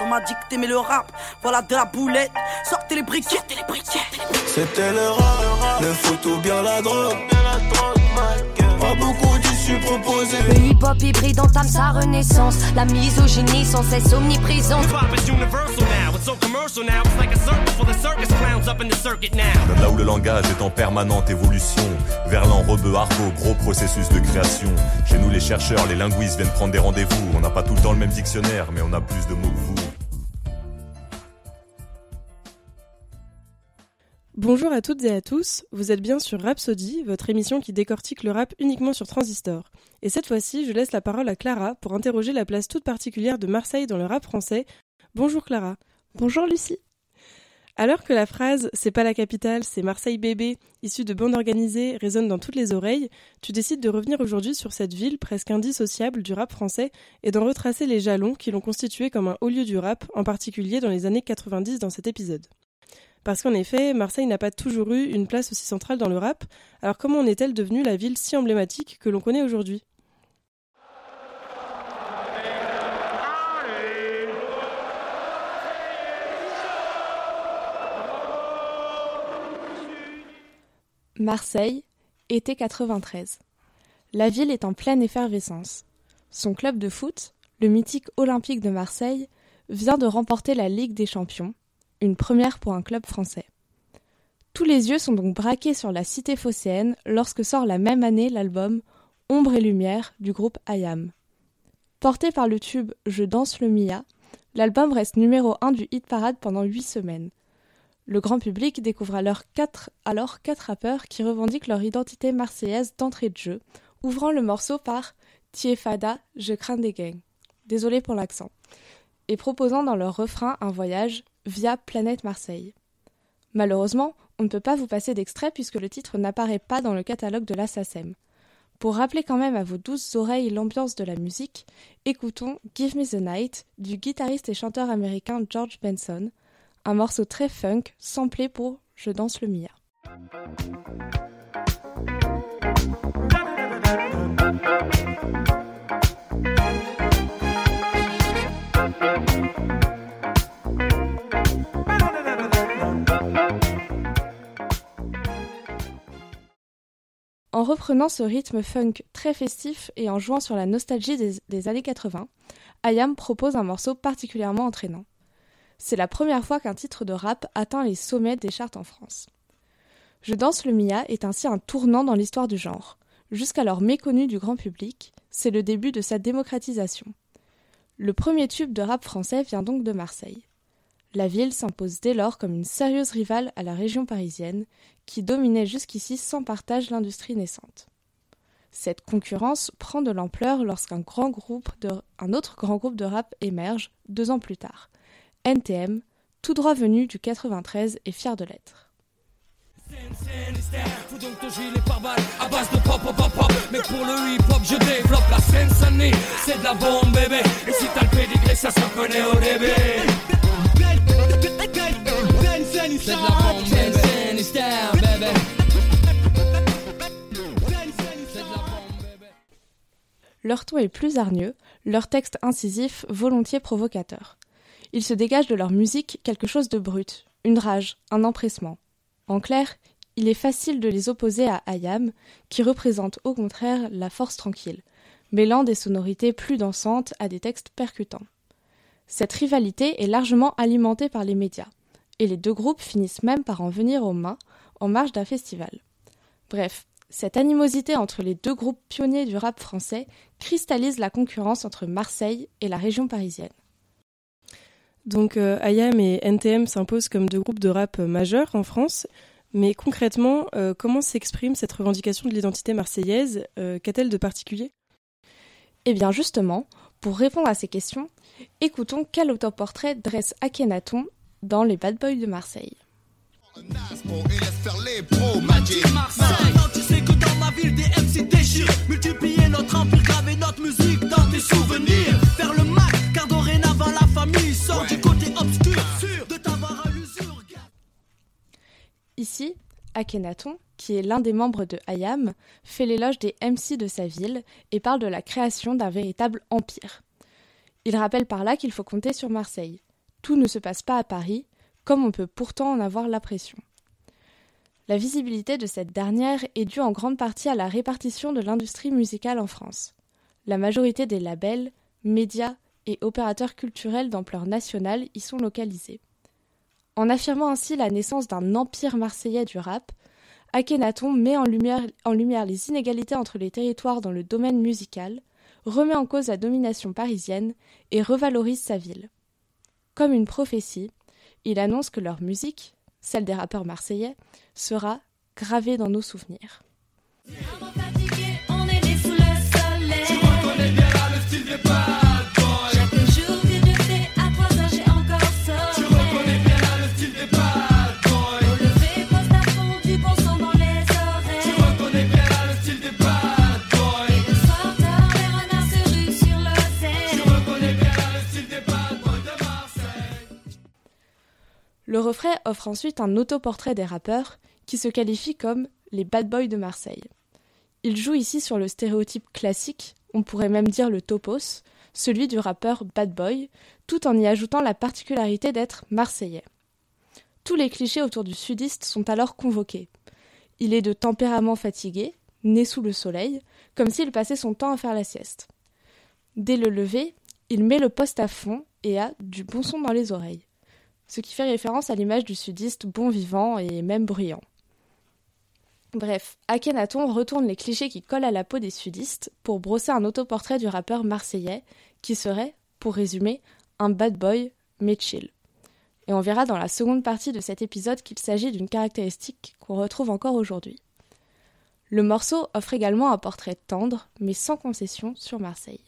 On m'a dit que t'aimais le rap, voilà de la boulette, sortez les briquettes, sortez les briquettes. C'était le rap, le foot ou bien la drogue. Pas beaucoup d'issues proposées. Le hip-hop hybride entame sa renaissance. La misogynie sans cesse omniprésente. Là où le langage est en permanente évolution, Verlan, Rebeu, Argot, gros processus de création. Chez nous, les chercheurs, les linguistes viennent prendre des rendez-vous. On n'a pas tout le temps le même dictionnaire, mais on a plus de mots que vous. Bonjour à toutes et à tous, vous êtes bien sur Rhapsody, votre émission qui décortique le rap uniquement sur Transistor. Et cette fois-ci, je laisse la parole à Clara pour interroger la place toute particulière de Marseille dans le rap français. Bonjour Clara. Bonjour Lucie. Alors que la phrase C'est pas la capitale, c'est Marseille bébé, issue de bandes organisées, résonne dans toutes les oreilles, tu décides de revenir aujourd'hui sur cette ville presque indissociable du rap français et d'en retracer les jalons qui l'ont constitué comme un haut lieu du rap, en particulier dans les années 90 dans cet épisode. Parce qu'en effet, Marseille n'a pas toujours eu une place aussi centrale dans le rap, alors comment en est-elle devenue la ville si emblématique que l'on connaît aujourd'hui? Marseille, été 93. La ville est en pleine effervescence. Son club de foot, le mythique Olympique de Marseille, vient de remporter la Ligue des Champions, une première pour un club français. Tous les yeux sont donc braqués sur la cité phocéenne lorsque sort la même année l'album Ombre et Lumière du groupe Ayam. Porté par le tube Je danse le Mia, l'album reste numéro 1 du hit parade pendant 8 semaines. Le grand public découvre alors quatre, alors quatre rappeurs qui revendiquent leur identité marseillaise d'entrée de jeu, ouvrant le morceau par Tiefada, je crains des gangs. Désolé pour l'accent. Et proposant dans leur refrain un voyage via Planète Marseille. Malheureusement, on ne peut pas vous passer d'extrait puisque le titre n'apparaît pas dans le catalogue de la. Pour rappeler quand même à vos douces oreilles l'ambiance de la musique, écoutons Give Me the Night du guitariste et chanteur américain George Benson, un morceau très funk samplé pour Je danse le Mia. En reprenant ce rythme funk très festif et en jouant sur la nostalgie des, des années 80, Ayam propose un morceau particulièrement entraînant. C'est la première fois qu'un titre de rap atteint les sommets des charts en France. Je danse le Mia est ainsi un tournant dans l'histoire du genre. Jusqu'alors méconnu du grand public, c'est le début de sa démocratisation. Le premier tube de rap français vient donc de Marseille. La ville s'impose dès lors comme une sérieuse rivale à la région parisienne, qui dominait jusqu'ici sans partage l'industrie naissante. Cette concurrence prend de l'ampleur lorsqu'un grand groupe un autre grand groupe de rap émerge deux ans plus tard. NTM, tout droit venu du 93 et fier de l'être. Leur ton est plus hargneux, leur texte incisif volontiers provocateur. Il se dégage de leur musique quelque chose de brut, une rage, un empressement. En clair, il est facile de les opposer à Ayam, qui représente au contraire la force tranquille, mêlant des sonorités plus dansantes à des textes percutants. Cette rivalité est largement alimentée par les médias, et les deux groupes finissent même par en venir aux mains en marge d'un festival. Bref, cette animosité entre les deux groupes pionniers du rap français cristallise la concurrence entre Marseille et la région parisienne. Donc euh, IAM et NTM s'imposent comme deux groupes de rap majeurs en France, mais concrètement, euh, comment s'exprime cette revendication de l'identité marseillaise euh, Qu'a-t-elle de particulier? Eh bien justement, pour répondre à ces questions, écoutons quel autoportrait dresse Akhenaton dans Les Bad Boys de Marseille. Maintenant tu sais que dans ma ville des MC déchirent Multiplier notre empire, notre musique dans tes souvenirs sort du côté obscur de à Ici, Akhenaton, qui est l'un des membres de Hayam, fait l'éloge des MC de sa ville et parle de la création d'un véritable empire. Il rappelle par là qu'il faut compter sur Marseille. Tout ne se passe pas à Paris, comme on peut pourtant en avoir l'impression. La visibilité de cette dernière est due en grande partie à la répartition de l'industrie musicale en France. La majorité des labels, médias et opérateurs culturels d'ampleur nationale y sont localisés. En affirmant ainsi la naissance d'un empire marseillais du rap, Akhenaton met en lumière, en lumière les inégalités entre les territoires dans le domaine musical, remet en cause la domination parisienne et revalorise sa ville. Comme une prophétie, il annonce que leur musique, celle des rappeurs marseillais, sera gravée dans nos souvenirs. Le refrain offre ensuite un autoportrait des rappeurs qui se qualifient comme les bad boys de Marseille. Il joue ici sur le stéréotype classique, on pourrait même dire le topos, celui du rappeur bad boy, tout en y ajoutant la particularité d'être marseillais. Tous les clichés autour du sudiste sont alors convoqués. Il est de tempérament fatigué, né sous le soleil, comme s'il passait son temps à faire la sieste. Dès le lever, il met le poste à fond et a du bon son dans les oreilles ce qui fait référence à l'image du sudiste bon vivant et même bruyant. Bref, Akhenaton retourne les clichés qui collent à la peau des sudistes pour brosser un autoportrait du rappeur marseillais qui serait, pour résumer, un bad boy mais chill. Et on verra dans la seconde partie de cet épisode qu'il s'agit d'une caractéristique qu'on retrouve encore aujourd'hui. Le morceau offre également un portrait tendre mais sans concession sur Marseille.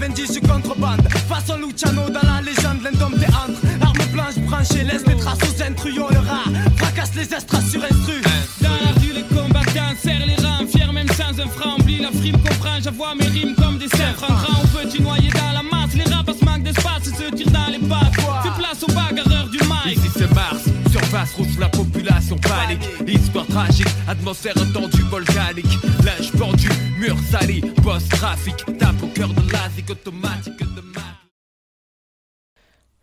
90 du contrebande. Façon Luciano dans la légende, l'indome des entre. Arme blanche branchée, laisse des traces aux intrus. le rat, fracasse les estras sur instru. Dans la rue, les combattants serrent les rangs. Fiers même sans un franc, oublie la frime, comprend. J'avoue mes rimes comme des cerfs. En grand ou petit noyer dans la masse. Les rapaces manquent d'espace et se tirent dans les pattes. Fais place aux bagarreurs du mic. Ici c'est Mars. Surface rouge, la population panique. Histoire tragique, atmosphère tendue volcanique. Linge pendu, mur sali, post-trafic.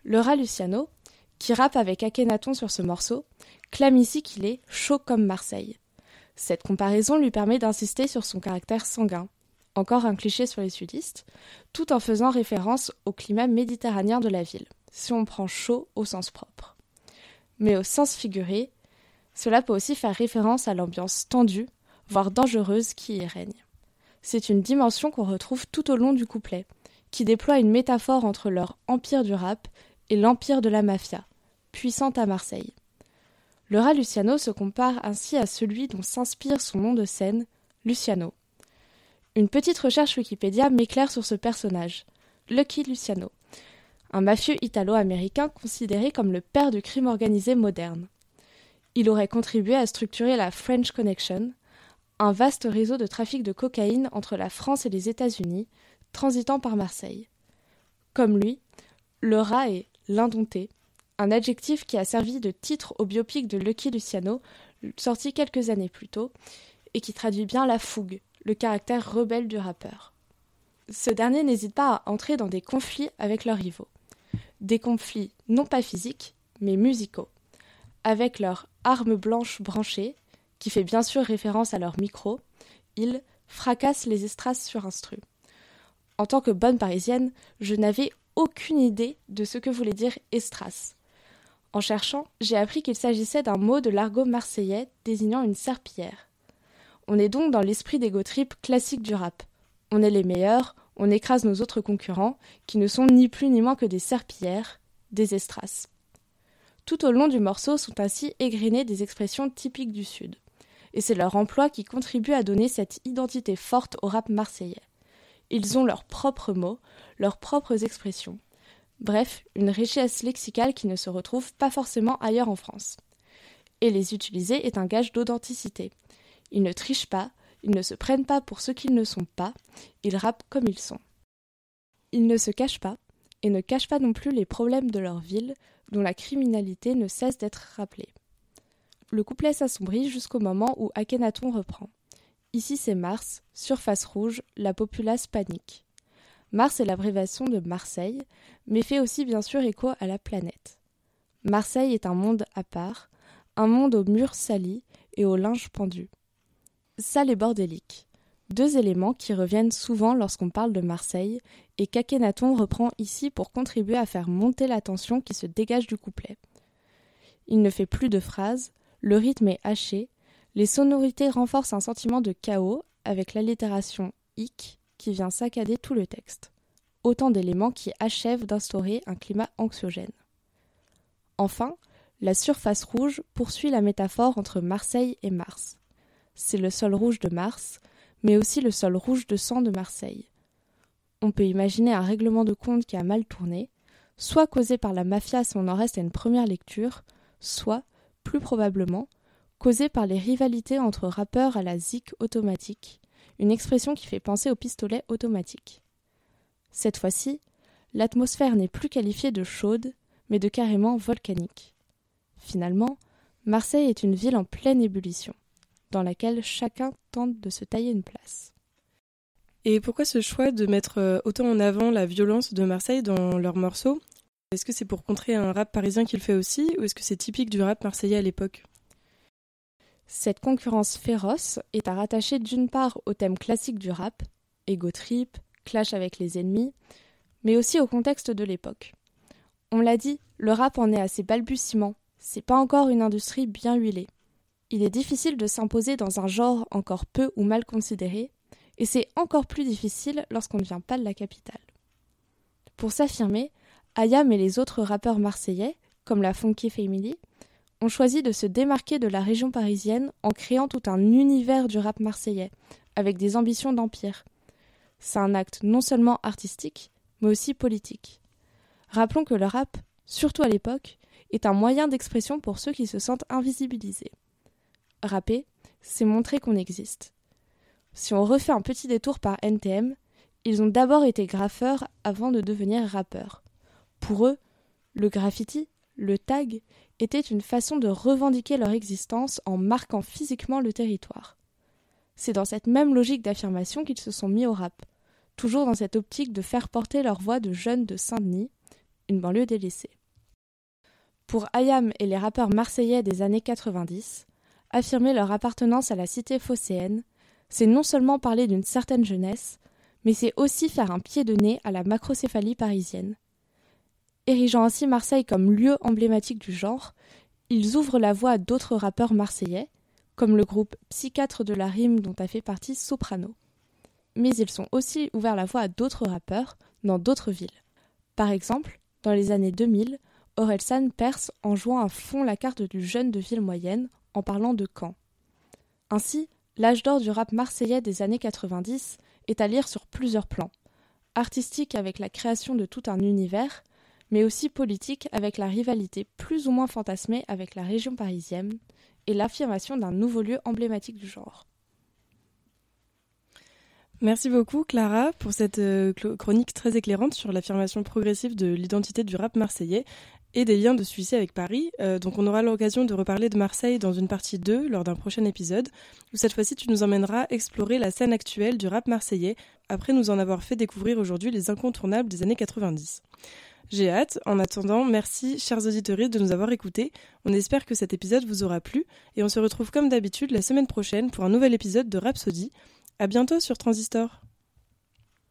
Laura Luciano, qui rappe avec Akhenaton sur ce morceau, clame ici qu'il est chaud comme Marseille. Cette comparaison lui permet d'insister sur son caractère sanguin, encore un cliché sur les sudistes, tout en faisant référence au climat méditerranéen de la ville, si on prend chaud au sens propre mais au sens figuré, cela peut aussi faire référence à l'ambiance tendue, voire dangereuse qui y règne. C'est une dimension qu'on retrouve tout au long du couplet, qui déploie une métaphore entre leur empire du rap et l'empire de la mafia, puissante à Marseille. Le rat Luciano se compare ainsi à celui dont s'inspire son nom de scène, Luciano. Une petite recherche Wikipédia m'éclaire sur ce personnage, Lucky Luciano un mafieux italo-américain considéré comme le père du crime organisé moderne. Il aurait contribué à structurer la French Connection, un vaste réseau de trafic de cocaïne entre la France et les États-Unis, transitant par Marseille. Comme lui, le rat est l'indompté, un adjectif qui a servi de titre au biopic de Lucky Luciano, sorti quelques années plus tôt, et qui traduit bien la fougue, le caractère rebelle du rappeur. Ce dernier n'hésite pas à entrer dans des conflits avec leurs rivaux des conflits non pas physiques, mais musicaux, avec leur arme blanche branchée, qui fait bien sûr référence à leur micro, ils fracassent les estrasses sur instru. En tant que bonne parisienne, je n'avais aucune idée de ce que voulait dire estrasse. En cherchant, j'ai appris qu'il s'agissait d'un mot de l'argot marseillais désignant une serpillière. On est donc dans l'esprit des trip classique du rap. On est les meilleurs, on écrase nos autres concurrents, qui ne sont ni plus ni moins que des serpillères, des estrasses. Tout au long du morceau sont ainsi égrenées des expressions typiques du Sud. Et c'est leur emploi qui contribue à donner cette identité forte au rap marseillais. Ils ont leurs propres mots, leurs propres expressions. Bref, une richesse lexicale qui ne se retrouve pas forcément ailleurs en France. Et les utiliser est un gage d'authenticité. Ils ne trichent pas, ils ne se prennent pas pour ce qu'ils ne sont pas, ils rappent comme ils sont. Ils ne se cachent pas, et ne cachent pas non plus les problèmes de leur ville, dont la criminalité ne cesse d'être rappelée. Le couplet s'assombrit jusqu'au moment où Akhenaton reprend. Ici c'est Mars, surface rouge, la populace panique. Mars est l'abréviation de Marseille, mais fait aussi bien sûr écho à la planète. Marseille est un monde à part, un monde aux murs salis et aux linges pendus. Sale et bordélique. Deux éléments qui reviennent souvent lorsqu'on parle de Marseille et qu'Akhenaton reprend ici pour contribuer à faire monter la tension qui se dégage du couplet. Il ne fait plus de phrases, le rythme est haché, les sonorités renforcent un sentiment de chaos avec l'allitération hic qui vient saccader tout le texte. Autant d'éléments qui achèvent d'instaurer un climat anxiogène. Enfin, la surface rouge poursuit la métaphore entre Marseille et Mars. C'est le sol rouge de Mars, mais aussi le sol rouge de sang de Marseille. On peut imaginer un règlement de compte qui a mal tourné, soit causé par la mafia si on en reste à une première lecture, soit, plus probablement, causé par les rivalités entre rappeurs à la zik automatique, une expression qui fait penser au pistolet automatique. Cette fois-ci, l'atmosphère n'est plus qualifiée de chaude, mais de carrément volcanique. Finalement, Marseille est une ville en pleine ébullition, dans laquelle chacun tente de se tailler une place. Et pourquoi ce choix de mettre euh, autant en avant la violence de Marseille dans leurs morceaux? Est-ce que c'est pour contrer un rap parisien qu'il fait aussi, ou est-ce que c'est typique du rap marseillais à l'époque? Cette concurrence féroce est à rattacher d'une part au thème classique du rap, ego trip, clash avec les ennemis, mais aussi au contexte de l'époque. On l'a dit, le rap en est à ses balbutiements, c'est pas encore une industrie bien huilée. Il est difficile de s'imposer dans un genre encore peu ou mal considéré, et c'est encore plus difficile lorsqu'on ne vient pas de la capitale. Pour s'affirmer, Ayam et les autres rappeurs marseillais, comme la Funky Family, ont choisi de se démarquer de la région parisienne en créant tout un univers du rap marseillais, avec des ambitions d'empire. C'est un acte non seulement artistique, mais aussi politique. Rappelons que le rap, surtout à l'époque, est un moyen d'expression pour ceux qui se sentent invisibilisés. Rapper, c'est montrer qu'on existe. Si on refait un petit détour par NTM, ils ont d'abord été graffeurs avant de devenir rappeurs. Pour eux, le graffiti, le tag, était une façon de revendiquer leur existence en marquant physiquement le territoire. C'est dans cette même logique d'affirmation qu'ils se sont mis au rap, toujours dans cette optique de faire porter leur voix de jeunes de Saint-Denis, une banlieue délaissée. Pour Ayam et les rappeurs marseillais des années 90, affirmer leur appartenance à la cité phocéenne, c'est non seulement parler d'une certaine jeunesse, mais c'est aussi faire un pied de nez à la macrocéphalie parisienne. Érigeant ainsi Marseille comme lieu emblématique du genre, ils ouvrent la voie à d'autres rappeurs marseillais, comme le groupe Psychiatre de la rime dont a fait partie Soprano. Mais ils sont aussi ouverts la voie à d'autres rappeurs dans d'autres villes. Par exemple, dans les années 2000, Orelsan perce en jouant à fond la carte du jeune de ville moyenne en parlant de Caen. Ainsi, L'âge d'or du rap marseillais des années 90 est à lire sur plusieurs plans. Artistique avec la création de tout un univers, mais aussi politique avec la rivalité plus ou moins fantasmée avec la région parisienne et l'affirmation d'un nouveau lieu emblématique du genre. Merci beaucoup Clara pour cette euh, chronique très éclairante sur l'affirmation progressive de l'identité du rap marseillais et des liens de celui-ci avec Paris. Euh, donc on aura l'occasion de reparler de Marseille dans une partie 2 lors d'un prochain épisode, où cette fois-ci tu nous emmèneras explorer la scène actuelle du rap marseillais, après nous en avoir fait découvrir aujourd'hui les incontournables des années 90. J'ai hâte. En attendant, merci, chers auditeurs, de nous avoir écoutés. On espère que cet épisode vous aura plu et on se retrouve comme d'habitude la semaine prochaine pour un nouvel épisode de Rhapsody. À bientôt sur Transistor.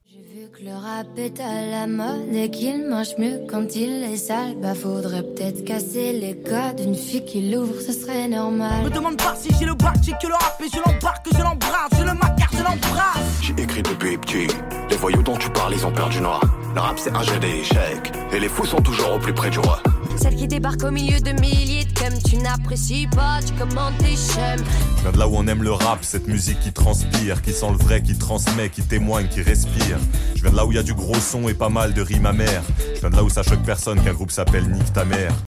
J'ai vu que le rap est à la mode et qu'il marche mieux quand il est sale. Bah faudrait peut-être casser les codes d'une fille qui l'ouvre, ce serait normal. Me demande pas si j'ai le bac, j'ai que le rap et je l'embarque, je l'embrasse, je le macar, je l'embrasse. J'ai écrit depuis petit, les voyous dont tu parles, ils ont perdu noir. Le rap c'est un jeu d'échecs, et les fous sont toujours au plus près du roi. Celle qui débarque au milieu de milliers de comme tu n'apprécies pas, tu commentes tes. Je viens de là où on aime le rap, cette musique qui transpire, qui sent le vrai, qui transmet, qui témoigne, qui respire. Je viens de là où il y a du gros son et pas mal de rimes amères. Je viens de là où ça choque personne qu'un groupe s'appelle Nique ta mère.